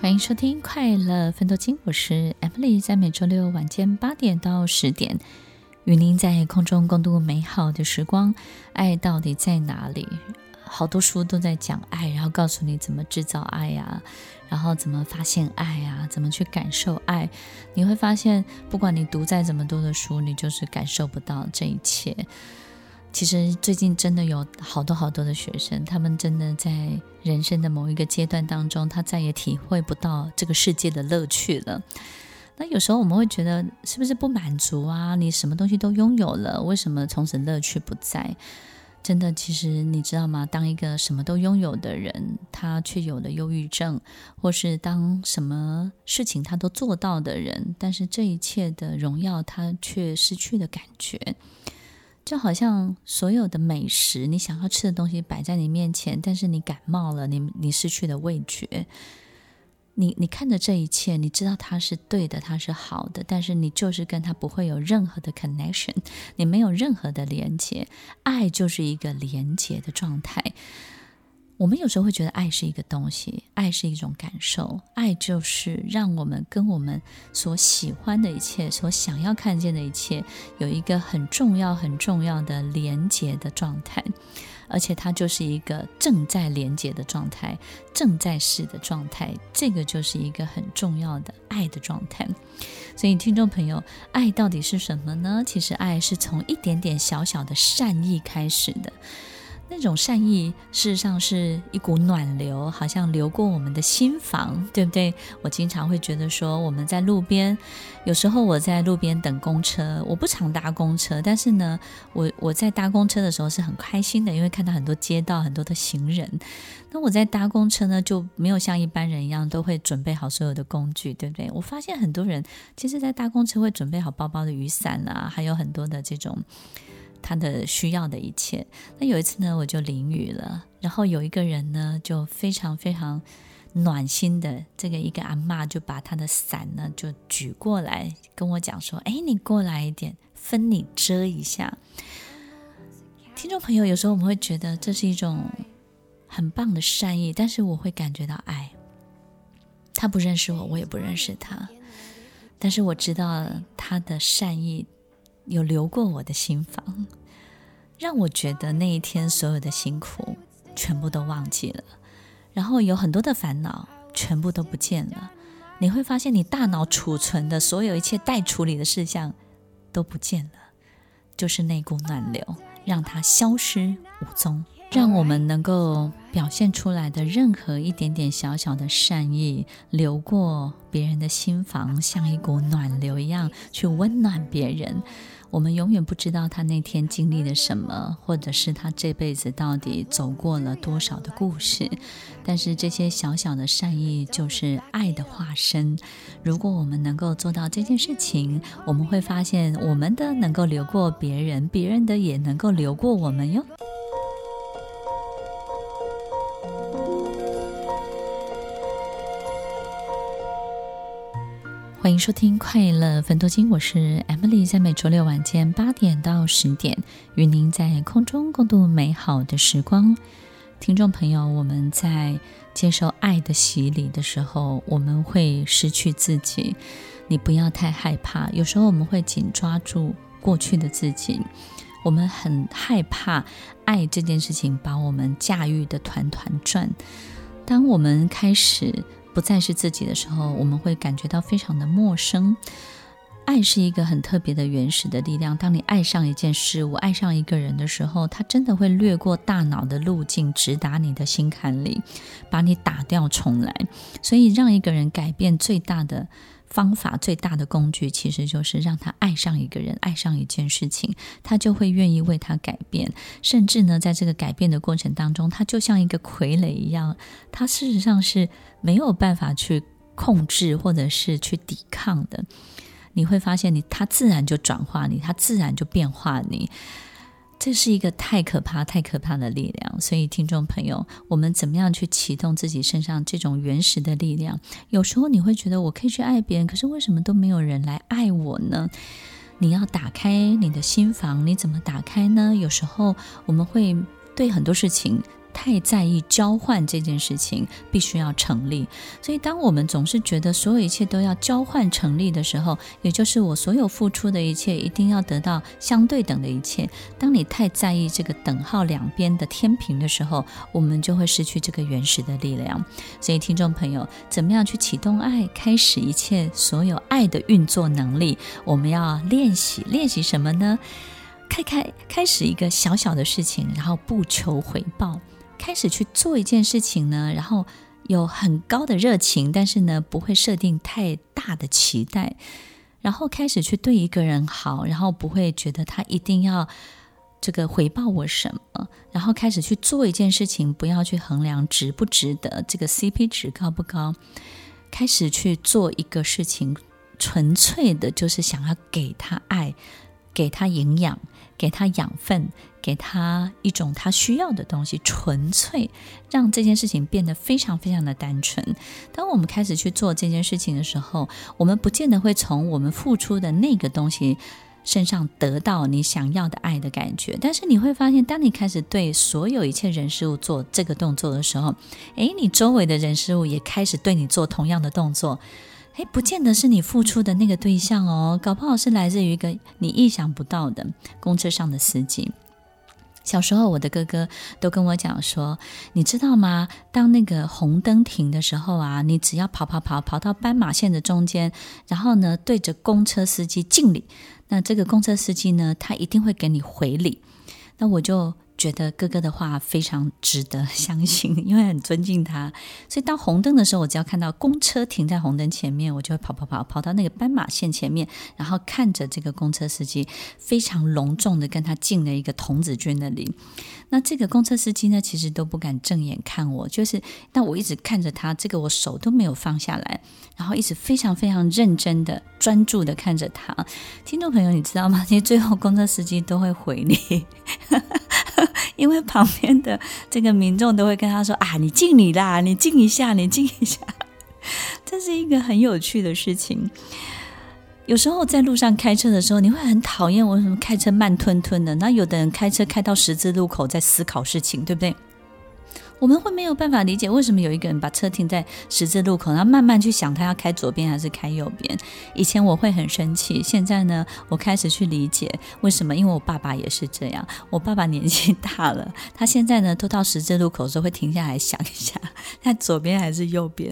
欢迎收听《快乐奋斗金》，我是 Emily，在每周六晚间八点到十点，与您在空中共度美好的时光。爱到底在哪里？好多书都在讲爱，然后告诉你怎么制造爱呀，然后怎么发现爱呀，怎么去感受爱。你会发现，不管你读再怎么多的书，你就是感受不到这一切。其实最近真的有好多好多的学生，他们真的在人生的某一个阶段当中，他再也体会不到这个世界的乐趣了。那有时候我们会觉得，是不是不满足啊？你什么东西都拥有了，为什么从此乐趣不在？真的，其实你知道吗？当一个什么都拥有的人，他却有了忧郁症，或是当什么事情他都做到的人，但是这一切的荣耀，他却失去了感觉。就好像所有的美食，你想要吃的东西摆在你面前，但是你感冒了，你你失去了味觉。你你看着这一切，你知道它是对的，它是好的，但是你就是跟它不会有任何的 connection，你没有任何的连接。爱就是一个连接的状态。我们有时候会觉得爱是一个东西，爱是一种感受，爱就是让我们跟我们所喜欢的一切、所想要看见的一切有一个很重要、很重要的连接的状态，而且它就是一个正在连接的状态、正在是的状态，这个就是一个很重要的爱的状态。所以，听众朋友，爱到底是什么呢？其实，爱是从一点点小小的善意开始的。那种善意，事实上是一股暖流，好像流过我们的心房，对不对？我经常会觉得说，我们在路边，有时候我在路边等公车，我不常搭公车，但是呢，我我在搭公车的时候是很开心的，因为看到很多街道，很多的行人。那我在搭公车呢，就没有像一般人一样都会准备好所有的工具，对不对？我发现很多人其实，在搭公车会准备好包包的雨伞啊，还有很多的这种。他的需要的一切。那有一次呢，我就淋雨了，然后有一个人呢，就非常非常暖心的，这个一个阿嬷就把他的伞呢就举过来，跟我讲说：“哎，你过来一点，分你遮一下。”听众朋友，有时候我们会觉得这是一种很棒的善意，但是我会感觉到爱。他不认识我，我也不认识他，但是我知道他的善意。有流过我的心房，让我觉得那一天所有的辛苦全部都忘记了，然后有很多的烦恼全部都不见了。你会发现，你大脑储存的所有一切待处理的事项都不见了，就是那股暖流，让它消失无踪。让我们能够表现出来的任何一点点小小的善意，流过别人的心房，像一股暖流一样去温暖别人。我们永远不知道他那天经历了什么，或者是他这辈子到底走过了多少的故事。但是这些小小的善意就是爱的化身。如果我们能够做到这件事情，我们会发现我们的能够留过别人，别人的也能够留过我们哟。欢迎收听《快乐分多金》，我是 Emily，在每周六晚间八点到十点，与您在空中共度美好的时光。听众朋友，我们在接受爱的洗礼的时候，我们会失去自己。你不要太害怕，有时候我们会紧抓住过去的自己，我们很害怕爱这件事情把我们驾驭得团团转。当我们开始。不再是自己的时候，我们会感觉到非常的陌生。爱是一个很特别的原始的力量。当你爱上一件事物，爱上一个人的时候，它真的会掠过大脑的路径，直达你的心坎里，把你打掉重来。所以，让一个人改变最大的。方法最大的工具，其实就是让他爱上一个人，爱上一件事情，他就会愿意为他改变。甚至呢，在这个改变的过程当中，他就像一个傀儡一样，他事实上是没有办法去控制或者是去抵抗的。你会发现你，他自然就转化你，他自然就变化你。这是一个太可怕、太可怕的力量，所以听众朋友，我们怎么样去启动自己身上这种原始的力量？有时候你会觉得我可以去爱别人，可是为什么都没有人来爱我呢？你要打开你的心房，你怎么打开呢？有时候我们会对很多事情太在意交换这件事情必须要成立。所以，当我们总是觉得所有一切都要交换成立的时候，也就是我所有付出的一切一定要得到相对等的一切。当你太在意这个等号两边的天平的时候，我们就会失去这个原始的力量。所以，听众朋友，怎么样去启动爱，开始一切所有爱的运作能力？我们要练习，练习什么呢？开开开始一个小小的事情，然后不求回报，开始去做一件事情呢，然后有很高的热情，但是呢，不会设定太大的期待，然后开始去对一个人好，然后不会觉得他一定要这个回报我什么，然后开始去做一件事情，不要去衡量值不值得，这个 CP 值高不高，开始去做一个事情，纯粹的就是想要给他爱，给他营养。给他养分，给他一种他需要的东西，纯粹让这件事情变得非常非常的单纯。当我们开始去做这件事情的时候，我们不见得会从我们付出的那个东西身上得到你想要的爱的感觉。但是你会发现，当你开始对所有一切人事物做这个动作的时候，诶，你周围的人事物也开始对你做同样的动作。诶，不见得是你付出的那个对象哦，搞不好是来自于一个你意想不到的公车上的司机。小时候，我的哥哥都跟我讲说，你知道吗？当那个红灯停的时候啊，你只要跑跑跑跑到斑马线的中间，然后呢，对着公车司机敬礼，那这个公车司机呢，他一定会给你回礼。那我就。觉得哥哥的话非常值得 相信，因为很尊敬他，所以当红灯的时候，我只要看到公车停在红灯前面，我就会跑跑跑跑到那个斑马线前面，然后看着这个公车司机非常隆重的跟他敬了一个童子军的礼。那这个公车司机呢，其实都不敢正眼看我，就是那我一直看着他，这个我手都没有放下来，然后一直非常非常认真的专注的看着他。听众朋友，你知道吗？其实最后公车司机都会回礼。因为旁边的这个民众都会跟他说：“啊，你敬你啦，你敬一下，你敬一下。”这是一个很有趣的事情。有时候在路上开车的时候，你会很讨厌我为什么开车慢吞吞的。那有的人开车开到十字路口在思考事情，对不对？我们会没有办法理解为什么有一个人把车停在十字路口，然后慢慢去想他要开左边还是开右边。以前我会很生气，现在呢，我开始去理解为什么，因为我爸爸也是这样。我爸爸年纪大了，他现在呢，都到十字路口的时候会停下来想一下，他左边还是右边。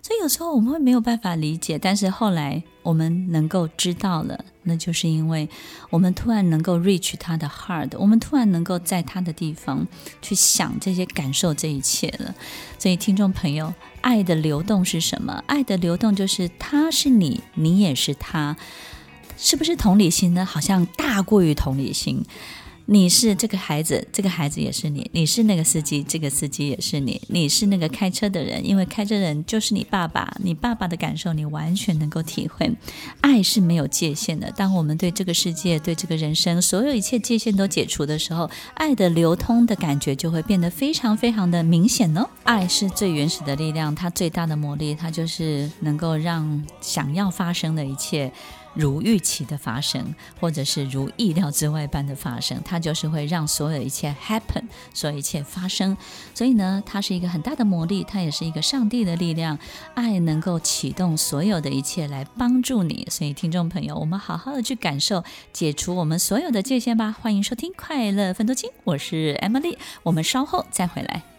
所以有时候我们会没有办法理解，但是后来我们能够知道了，那就是因为我们突然能够 reach 他的 heart，我们突然能够在他的地方去想这些、感受这一切了。所以听众朋友，爱的流动是什么？爱的流动就是他是你，你也是他，是不是同理心呢？好像大过于同理心。你是这个孩子，这个孩子也是你；你是那个司机，这个司机也是你；你是那个开车的人，因为开车人就是你爸爸，你爸爸的感受你完全能够体会。爱是没有界限的。当我们对这个世界、对这个人生所有一切界限都解除的时候，爱的流通的感觉就会变得非常非常的明显哦。爱是最原始的力量，它最大的魔力，它就是能够让想要发生的一切。如预期的发生，或者是如意料之外般的发生，它就是会让所有一切 happen，所有一切发生。所以呢，它是一个很大的魔力，它也是一个上帝的力量。爱能够启动所有的一切来帮助你。所以，听众朋友，我们好好的去感受，解除我们所有的界限吧。欢迎收听《快乐分多金》，我是 Emily，我们稍后再回来。